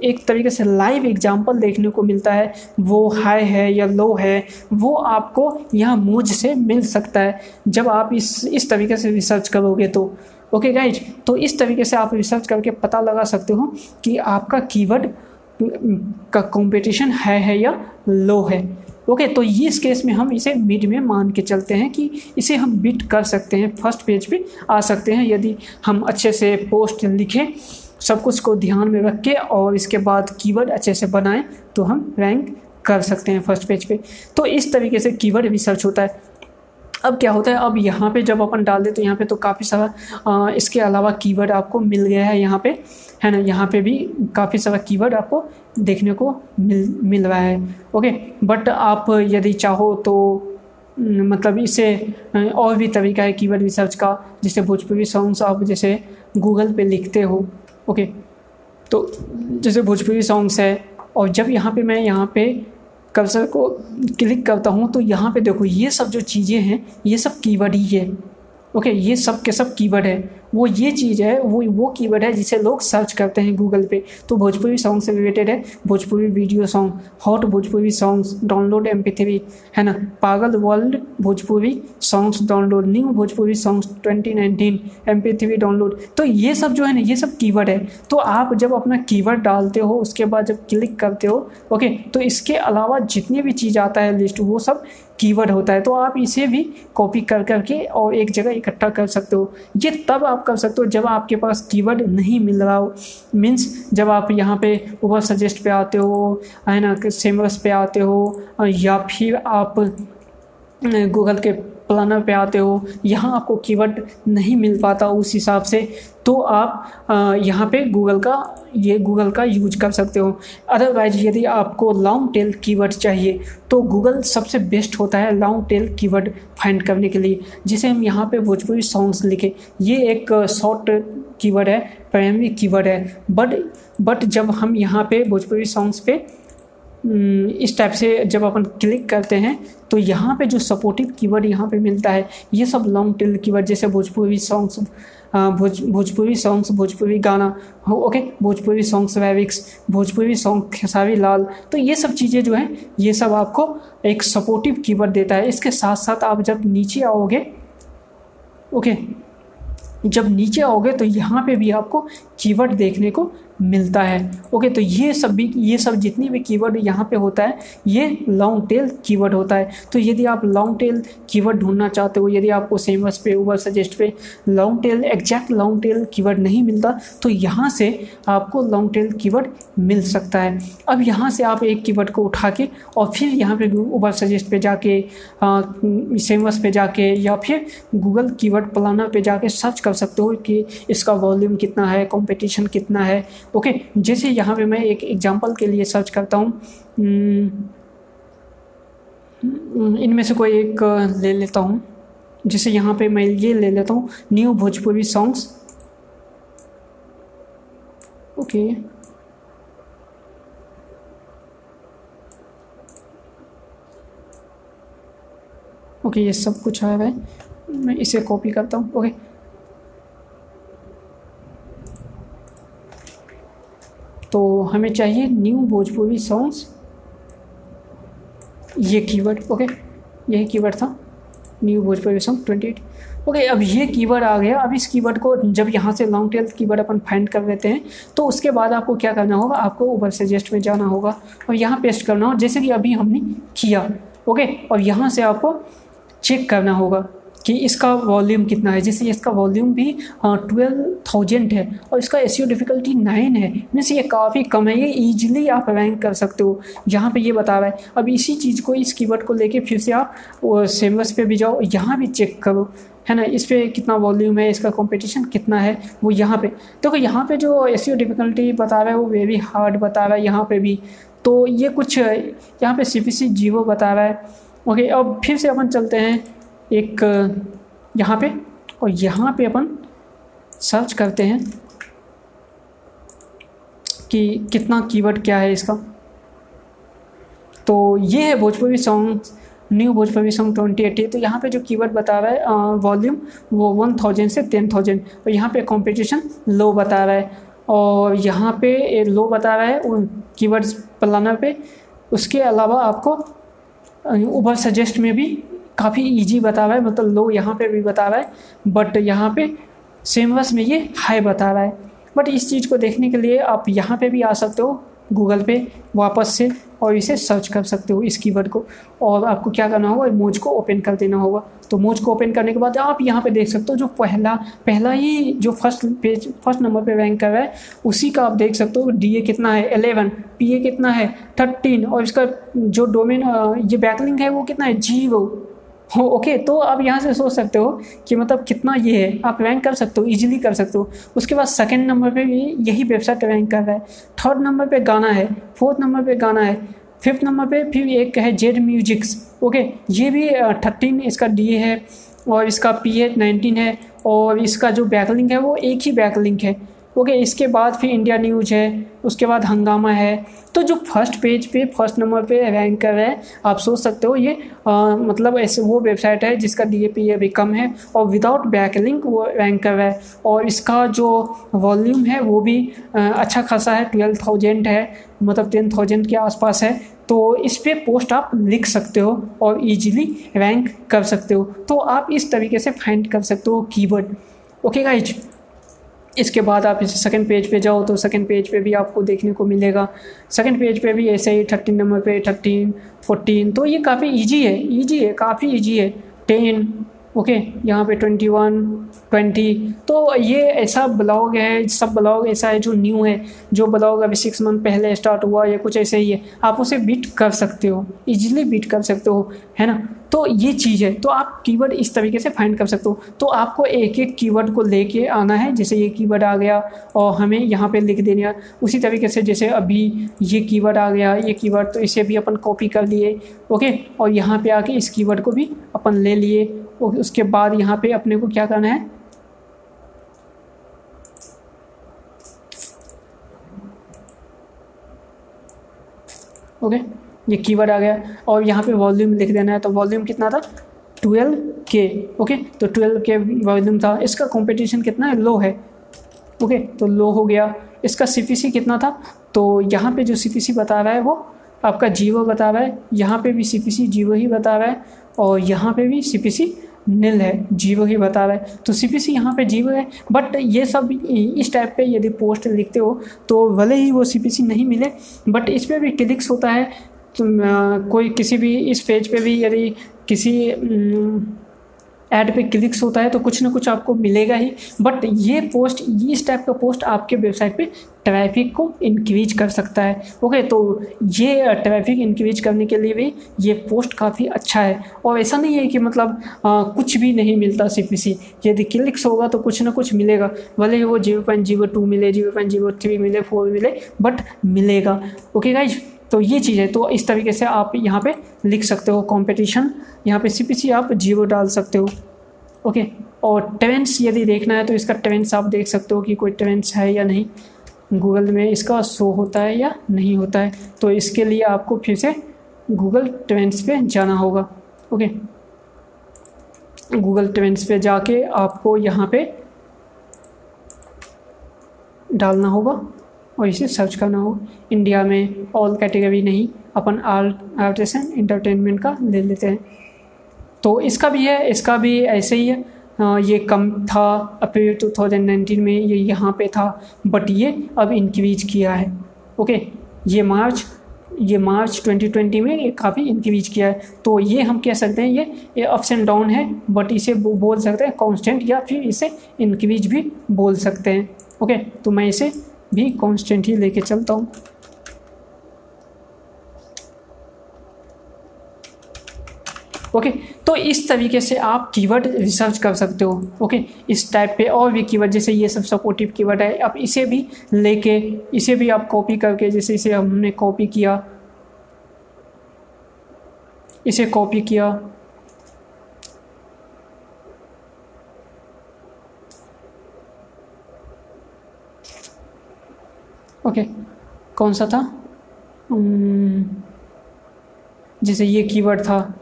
एक तरीके से लाइव एग्जांपल देखने को मिलता है, वो हाई है या लो है, वो आपको यहाँ मूज से मिल सकता है। जब आप इस इस तरीके से रिसर्च करोगे तो। ओके गाइज़ तो इस तरीके से आप रिसर्च करके पता लगा सकते हो कि आपका कीवर्ड का कंपटीशन है है या लो है। ओके तो ये इस केस में हम इसे मिड में मान के चलते हैं कि इसे हम बिट कर सकते हैं फ़र्स्ट पेज पे आ सकते हैं। यदि हम अच्छे से पोस्ट लिखें, सब कुछ को ध्यान में रख के और इसके बाद कीवर्ड अच्छे से बनाएँ तो हम रैंक कर सकते हैं फ़र्स्ट पेज पे। तो इस तरीके से कीवर्ड रिसर्च होता है। अब क्या होता है, अब यहाँ पे जब अपन डाल दे तो यहाँ पे तो काफ़ी सारा इसके अलावा कीवर्ड आपको मिल गया है यहाँ पे, है ना? यहाँ पे भी काफ़ी सारा कीवर्ड आपको देखने को मिल मिल रहा है। ओके? बट आप यदि चाहो तो मतलब इसे और भी तरीका है कीवर्ड रिसर्च का, जैसे भोजपुरी सॉन्ग्स आप जैसे गूगल पे लिखते हो, ओके? तो जैसे भोजपुरी सॉन्ग्स है, और जब यहाँ पे मैं यहाँ पे कर्सर को क्लिक करता हूँ तो यहाँ पे देखो, ये सब जो चीज़ें हैं, ये सब कीवर्ड ही है। ओके ये सब के सब कीवर्ड है। वो ये चीज़ है, वो वो कीवर्ड है जिसे लोग सर्च करते हैं गूगल पे। तो भोजपुरी सॉन्ग से रिलेटेड है। Bhojpuri video song hot Bhojpuri songs download M है ना? Pagal world Bhojpuri songs download new Bhojpuri songs 2019 M download तो ये सब जो है ना, ये सब कीवर्ड है। तो आप जब अपना कीवर्ड डालते हो, उसके बाद जब क्लिक करते हो ओके तो इसके अलावा जितनी भी चीज़ आता है लिस्ट वो सब कीवर्ड होता है। तो आप इसे भी कॉपी कर, करके और एक जगह इकट्ठा कर सकते हो। ये तब आप कर सकते हो, जब आपके पास कीवर्ड नहीं मिल रहा हो। मीन्स जब आप यहाँ पे ऊपर सजेस्ट पे आते हो, है ना सेमरस पे आते हो, या फिर आप गूगल के प्लानर पे आते हो, यहाँ आपको कीवर्ड नहीं मिल पाता उस हिसाब से तो आप यहाँ पे गूगल का, ये गूगल का यूज़ कर सकते हो। अदरवाइज़ यदि आपको लॉन्ग टेल कीवर्ड चाहिए तो गूगल सबसे बेस्ट होता है लॉन्ग टेल कीवर्ड फाइंड करने के लिए, जिसे हम यहाँ पे भोजपुरी सॉन्ग्स लिखे। ये एक शॉर्ट कीवर्ड है प्राइमरी कीवर्ड है बट बट जब हम यहाँ पे भोजपुरी सॉन्ग्स पे इस टाइप से जब अपन क्लिक करते हैं तो यहाँ पे जो सपोर्टिव कीवर्ड यहाँ पे मिलता है, ये सब लॉन्ग टेल कीवर्ड जैसे भोजपुरी सॉन्ग्स भोज, भोजपुरी सॉन्ग्स भोजपुरी गाना, हो ओके भोजपुरी सॉन्ग्स वैविक्स भोजपुरी सॉन्ग खेसारी लाल तो ये सब चीज़ें जो हैं, ये सब आपको एक सपोर्टिव कीवर्ड देता है। इसके साथ साथ आप जब नीचे आओगे ओके जब नीचे आओगे तो यहाँ पे भी आपको कीवर्ड देखने को मिलता है। ओके तो ये सब भी, ये सब जितनी भी कीवर्ड यहाँ पे होता है, ये लॉन्ग टेल कीवर्ड होता है। तो यदि आप लॉन्ग टेल कीवर्ड ढूंढना चाहते हो, यदि आपको सेमस पे ऊबर सजेस्ट पे long tail exact long tail keyword नहीं मिलता तो यहाँ से आपको लॉन्ग टेल कीवर्ड मिल सकता है। अब यहाँ से आप एक कीवर्ड को उठा के और फिर यहाँ पे ऊबर सजेस्ट पे जाके सेमस पे जाके या फिर गूगल कीवर्ड प्लानर पे जाके सर्च कर सकते हो कि इसका वॉल्यूम कितना है कॉम्पिटिशन कितना है। ओके जैसे यहाँ पे मैं एक एग्जांपल के लिए सर्च करता हूँ। हम्म, इनमें से कोई एक ले लेता हूँ। जैसे यहाँ पे मैं ये ले लेता हूँ new Bhojpuri songs okay okay ये सब कुछ आया है। मैं इसे कॉपी करता हूँ। ओके तो हमें चाहिए न्यू भोजपुरी सॉन्ग्स ये कीवर्ड ओके यही कीवर्ड था। New Bhojpuri song twenty eight okay अब ये कीवर्ड आ गया। अब इस कीवर्ड को जब यहाँ से लॉन्ग टेल कीवर्ड अपन फाइंड कर लेते हैं तो उसके बाद आपको क्या करना होगा? आपको ऊपर सजेस्ट में जाना होगा। और यहाँ पेस्ट करना होगा जैसे कि अभी हमने किया। ओके और यहाँ से आपको चेक करना होगा। कि इसका वॉल्यूम कितना है? जैसे इसका वॉल्यूम भी ट्वेल्व थाउज़ेंड है और इसका एस डिफ़िकल्टी नाइन है। मीन्स ये काफ़ी कम है। ये ईजिली आप रैंक कर सकते हो। यहाँ पे ये बता रहा है। अब इसी चीज़ को, इस कीवर्ड को लेके फिर से आप सेमस पे भी जाओ, यहाँ भी चेक करो। है ना? इस पर कितना वॉल्यूम है? इसका कंपटीशन कितना है? वो यहाँ पे। देखो तो यहाँ पे जो एस डिफ़िकल्टी बता रहा है, वो वेरी हार्ड बता रहा है यहाँ पे भी। तो ये कुछ, यहाँ पे सी पी सी जीवो बता रहा है। ओके अब फिर से अपन चलते हैं। एक, यहाँ पे और यहाँ पे अपन सर्च करते हैं कि कितना कीवर्ड क्या है इसका। तो ये है Bhojpuri song new Bhojpuri song twenty eighty तो यहाँ पे जो कीवर्ड बता रहा है वॉल्यूम वो वन थाउज़ेंड से टेन थाउज़ेंड और यहाँ पे कंपटीशन लो बता रहा है। और यहाँ पे लो बता रहा है उन कीवर्ड्स पलाना पे। उसके अलावा आपको ऊबर सजेस्ट में भी काफ़ी इजी बता रहा है मतलब लो यहाँ पे भी बता रहा है बट यहाँ पे सेमवस में ये हाई बता रहा है। बट इस चीज़ को देखने के लिए आप यहाँ पे भी आ सकते हो गूगल पे वापस से, और इसे सर्च कर सकते हो इस कीवर्ड को। और आपको क्या करना होगा मोज को ओपन कर देना होगा। तो मोज को ओपन करने के बाद आप यहाँ पे देख सकते हो जो पहला पहला ही जो फ़र्स्ट पेज फ़र्स्ट नंबर पे रैंक कर रहा है, उसी का आप देख सकते हो डी ए कितना है एलेवन पी ए कितना है थर्टीन और इसका जो डोमेन ये बैकलिंग है वो कितना है ज़ीरो हो ओके तो आप यहाँ से सोच सकते हो कि मतलब कितना ये है। आप रैंक कर सकते हो इजीली कर सकते हो। उसके बाद सेकंड नंबर पे भी यही वेबसाइट रैंक कर रहा है। थर्ड नंबर पे गाना है फोर्थ नंबर पे गाना है फिफ्थ नंबर पे फिर एक है जेड म्यूजिक्स ओके ये भी थर्टीन इसका डी है और इसका पी एच नाइनटीन है और इसका जो बैकलिंक है वो एक ही बैकलिंक है। ओके इसके बाद फिर इंडिया न्यूज़ है उसके बाद हंगामा है। तो जो फ़र्स्ट पेज पे फ़र्स्ट नंबर पे रैंक कर रहा है आप सोच सकते हो ये आ, मतलब ऐसे वो वेबसाइट है जिसका डी ए पी अभी कम है और विदाउट बैकलिंक वो रैंक कर रहा है। और इसका जो वॉल्यूम है वो भी आ, अच्छा खासा है ट्वेल्व थाउज़ेंड है मतलब टेन थाउज़ेंड के आसपास है। तो इस पर पोस्ट आप लिख सकते हो और इजीली रैंक कर सकते हो। तो आप इस तरीके से फाइंड कर सकते हो कीवर्ड ओके गाइज़ इसके बाद आप इसे सेकेंड पेज पे जाओ तो सेकेंड पेज पे भी आपको देखने को मिलेगा। सेकेंड पेज पे भी ऐसे ही थर्टीन नंबर पे थर्टीन फोर्टीन तो ये काफ़ी इजी है इजी है, काफ़ी इजी है। टेन ओके, यहाँ पे ट्वेंटी वन ट्वेंटी तो ये ऐसा ब्लॉग है, सब ब्लॉग ऐसा है जो न्यू है, जो ब्लॉग अभी सिक्स मंथ पहले स्टार्ट हुआ या कुछ ऐसे ही है, आप उसे बीट कर सकते हो इजीली बीट कर सकते हो, है ना? तो ये चीज़ है तो आप कीवर्ड इस तरीके से फाइंड कर सकते हो। तो आपको एक एक कीवर्ड को लेके आना है, जैसे ये कीवर्ड आ गया, और हमें यहाँ पे लिख देना, उसी तरीके से जैसे अभी ये कीवर्ड आ गया, ये कीवर्ड तो इसे भी अपन कॉपी कर लिए, ओके? और यहाँ पे आके इस कीवर्ड को भी अपन ले लिए उसके बाद यहाँ पे अपने को क्या करना है? ओके ये कीवर्ड आ गया। और यहाँ पे वॉल्यूम लिख देना है तो वॉल्यूम कितना था? ट्वेल्व के ओके तो ट्वेल्व के वॉल्यूम था। इसका कंपटीशन कितना है? लो है। ओके तो लो हो गया। इसका सीपीसी कितना था? तो यहाँ पे जो सीपीसी बता रहा है वो आपका जीवो बता रहा है। यहाँ पे भी सी जीवो ही बता रहा है और यहाँ पे भी सीपीसी नील है, जीवो ही बता रहा है। तो सी पी सी यहाँ पर जीवो है बट ये सब इस टाइप पे यदि पोस्ट लिखते हो तो भले ही वो सी पी सी नहीं मिले बट इस पर भी क्लिक्स होता है। तो कोई किसी भी इस पेज पे भी यदि किसी ऐड पे क्लिक्स होता है तो कुछ ना कुछ आपको मिलेगा ही। बट ये पोस्ट ये इस टाइप का पोस्ट आपके वेबसाइट पे ट्रैफ़िक को इंक्रीज कर सकता है। ओके तो ये ट्रैफ़िक इंक्रीज करने के लिए भी ये पोस्ट काफ़ी अच्छा है। और ऐसा नहीं है कि मतलब आ, कुछ भी नहीं मिलता सी पी सी यदि क्लिक्स होगा तो कुछ ना कुछ मिलेगा। भले ही वो ज़ीरो पॉइंट ज़ीरो टू मिले ज़ीरो पॉइंट ज़ीरो थ्री मिले फोर मिले बट मिलेगा। ओके गाइज़ तो ये चीज़ है। तो इस तरीके से आप यहाँ पे लिख सकते हो कंपटीशन यहाँ पे सीपीसी आप ज़ीरो डाल सकते हो। ओके और ट्रेंड्स यदि देखना है तो इसका ट्रेंड्स आप देख सकते हो कि कोई ट्रेंड्स है या नहीं। गूगल में इसका शो होता है या नहीं होता है। तो इसके लिए आपको फिर से गूगल ट्रेंड्स पे जाना होगा। ओके गूगल ट्रेंड्स पे जाके आपको यहाँ पे डालना होगा। और इसे सर्च करना होगा इंडिया में ऑल कैटेगरी नहीं, अपन आर्ट एंड इंटरटेनमेंट का ले लेते हैं। तो इसका भी है, इसका भी ऐसे ही है। ये कम था अप्रैल 2019 में ये यहाँ पे था बट ये अब इंक्रीज किया है। ओके ये मार्च ये मार्च 2020 में ये काफ़ी इंक्रीज किया है। तो ये हम कह सकते हैं, ये ये अप्स एंड डाउन है बट इसे बोल सकते हैं कांस्टेंट या फिर इसे इंक्रीज भी बोल सकते हैं। ओके तो मैं इसे भी कांस्टेंट ही लेके चलता हूँ। ओके तो इस तरीके से आप कीवर्ड रिसर्च कर सकते हो। ओके इस टाइप पे और भी कीवर्ड जैसे ये सब सपोर्टिव कीवर्ड है अब इसे भी लेके, इसे भी आप कॉपी करके, जैसे इसे हमने कॉपी किया, इसे कॉपी किया ओके। कौन सा था? जैसे ये कीवर्ड था।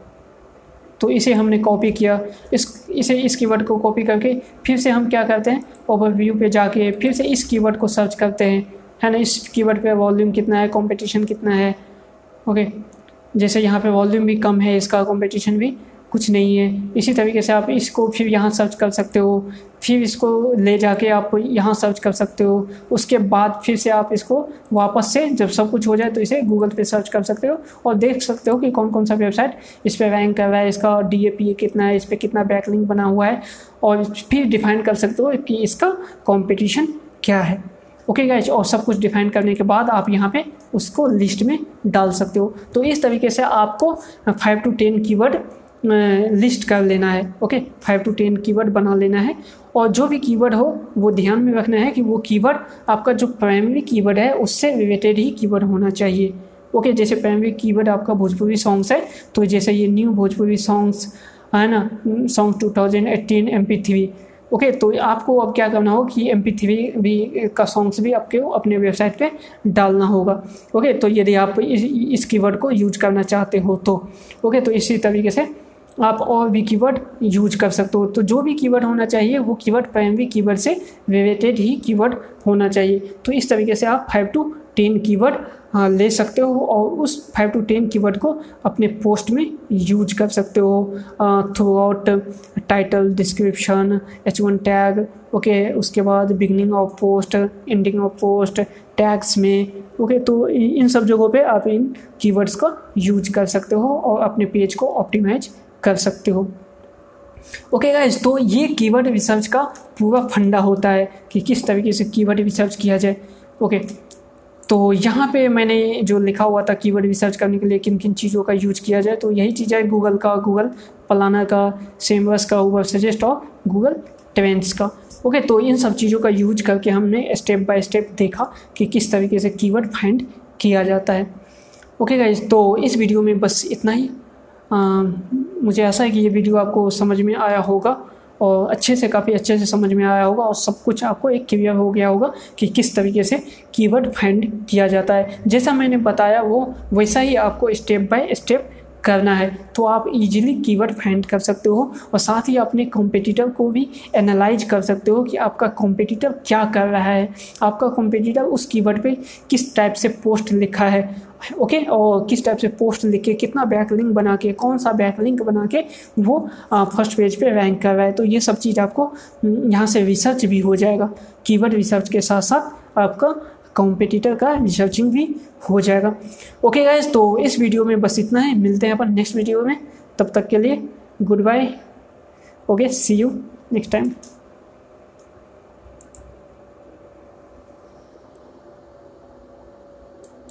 तो इसे हमने कॉपी किया। इस, इसे इस कीवर्ड को कॉपी करके फिर से हम क्या करते हैं? ओवरव्यू पे जाके फिर से इस कीवर्ड को सर्च करते हैं। है ना? इस कीवर्ड पे वॉल्यूम कितना है? कंपटीशन कितना है? ओके। जैसे यहाँ पे वॉल्यूम भी कम है, इसका कंपटीशन भी। कुछ नहीं है। इसी तरीके से आप इसको फिर यहाँ सर्च कर सकते हो। फिर इसको ले जाके आप यहाँ सर्च कर सकते हो। उसके बाद फिर से आप इसको वापस से जब सब कुछ हो जाए तो इसे गूगल पे सर्च कर सकते हो और देख सकते हो कि कौन कौन सा वेबसाइट इस पर रैंक कर रहा है, इसका डी ए पी ए कितना है, इस पर कितना बैकलिंग बना हुआ है और फिर डिफाइन कर सकते हो कि इसका कॉम्पिटिशन क्या है। ओके okay गाइज़ और सब कुछ डिफाइन करने के बाद आप यहाँ पे उसको लिस्ट में डाल सकते हो। तो इस तरीके से आपको five to ten keyword list कर लेना है okay five to ten keyword बना लेना है। और जो भी कीवर्ड हो वो ध्यान में रखना है कि वो कीवर्ड आपका जो प्राइमरी कीवर्ड है उससे रिलेटेड ही कीवर्ड होना चाहिए। ओके जैसे प्राइमरी कीवर्ड आपका भोजपुरी सॉन्ग्स है तो जैसे ये न्यू भोजपुरी सॉन्ग्स है ना? Song two thousand eighteen M P three okay तो आपको अब क्या करना हो कि एम पी थ्री भी का सॉन्ग्स भी आपके अपने वेबसाइट पे डालना होगा। ओके तो यदि आप इस, इस कीवर्ड को यूज़ करना चाहते हो तो। ओके तो इसी तरीके से आप और भी कीवर्ड यूज़ कर सकते हो। तो जो भी कीवर्ड होना चाहिए, वो कीवर्ड प्राइमरी कीवर्ड से रिलेटेड ही कीवर्ड होना चाहिए। तो इस तरीके से आप फाइव टू टेन कीवर्ड ले सकते हो और उस फाइव टू टेन कीवर्ड को अपने पोस्ट में यूज़ कर सकते हो। Throughout title description H one tag okay उसके बाद beginning of post ending of post tags में ओके तो इन सब जगहों पे आप इन कीवर्ड्स का यूज़ कर सकते हो और अपने पेज को ऑप्टिमाइज कर सकते हो। ओके गाइज़ तो ये कीवर्ड रिसर्च का पूरा फंडा होता है कि किस तरीके से कीवर्ड रिसर्च किया जाए। ओके तो यहाँ पे मैंने जो लिखा हुआ था कीवर्ड रिसर्च करने के लिए किन किन चीज़ों का यूज़ किया जाए तो यही चीज़ है गूगल का गूगल पलाना का सेमवर्स का गूगल सजेस्ट और गूगल ट्रेंड्स का। ओके तो इन सब चीज़ों का यूज़ करके हमने स्टेप बाय स्टेप देखा कि किस तरीके से कीवर्ड फाइंड किया जाता है। ओके गाइज़ तो इस वीडियो में बस इतना ही। मुझे ऐसा है कि ये वीडियो आपको समझ में आया होगा और अच्छे से, काफ़ी अच्छे से समझ में आया होगा और सब कुछ आपको एक क्लियर हो गया होगा कि किस तरीके से कीवर्ड फाइंड किया जाता है। जैसा मैंने बताया वो, वैसा ही आपको स्टेप बाय स्टेप करना है तो आप इजीली कीवर्ड फाइंड कर सकते हो और साथ ही अपने कॉम्पिटिटर को भी एनालाइज कर सकते हो कि आपका कॉम्पिटिटर क्या कर रहा है। आपका कॉम्पिटिटर उस कीवर्ड पे किस टाइप से पोस्ट लिखा है ओके okay? और किस टाइप से पोस्ट लिख के कितना बैक लिंक बना के, कौन सा बैक लिंक बना के वो फ़र्स्ट पेज पे रैंक कर रहा है। तो ये सब चीज़ आपको यहाँ से रिसर्च भी हो जाएगा। कीवर्ड रिसर्च के साथ साथ आपका कॉम्पिटिटर का रिसर्चिंग भी हो जाएगा। ओके गाइज़ तो इस वीडियो में बस इतना है। मिलते हैं अपन नेक्स्ट वीडियो में। तब तक के लिए good bye okay see you next time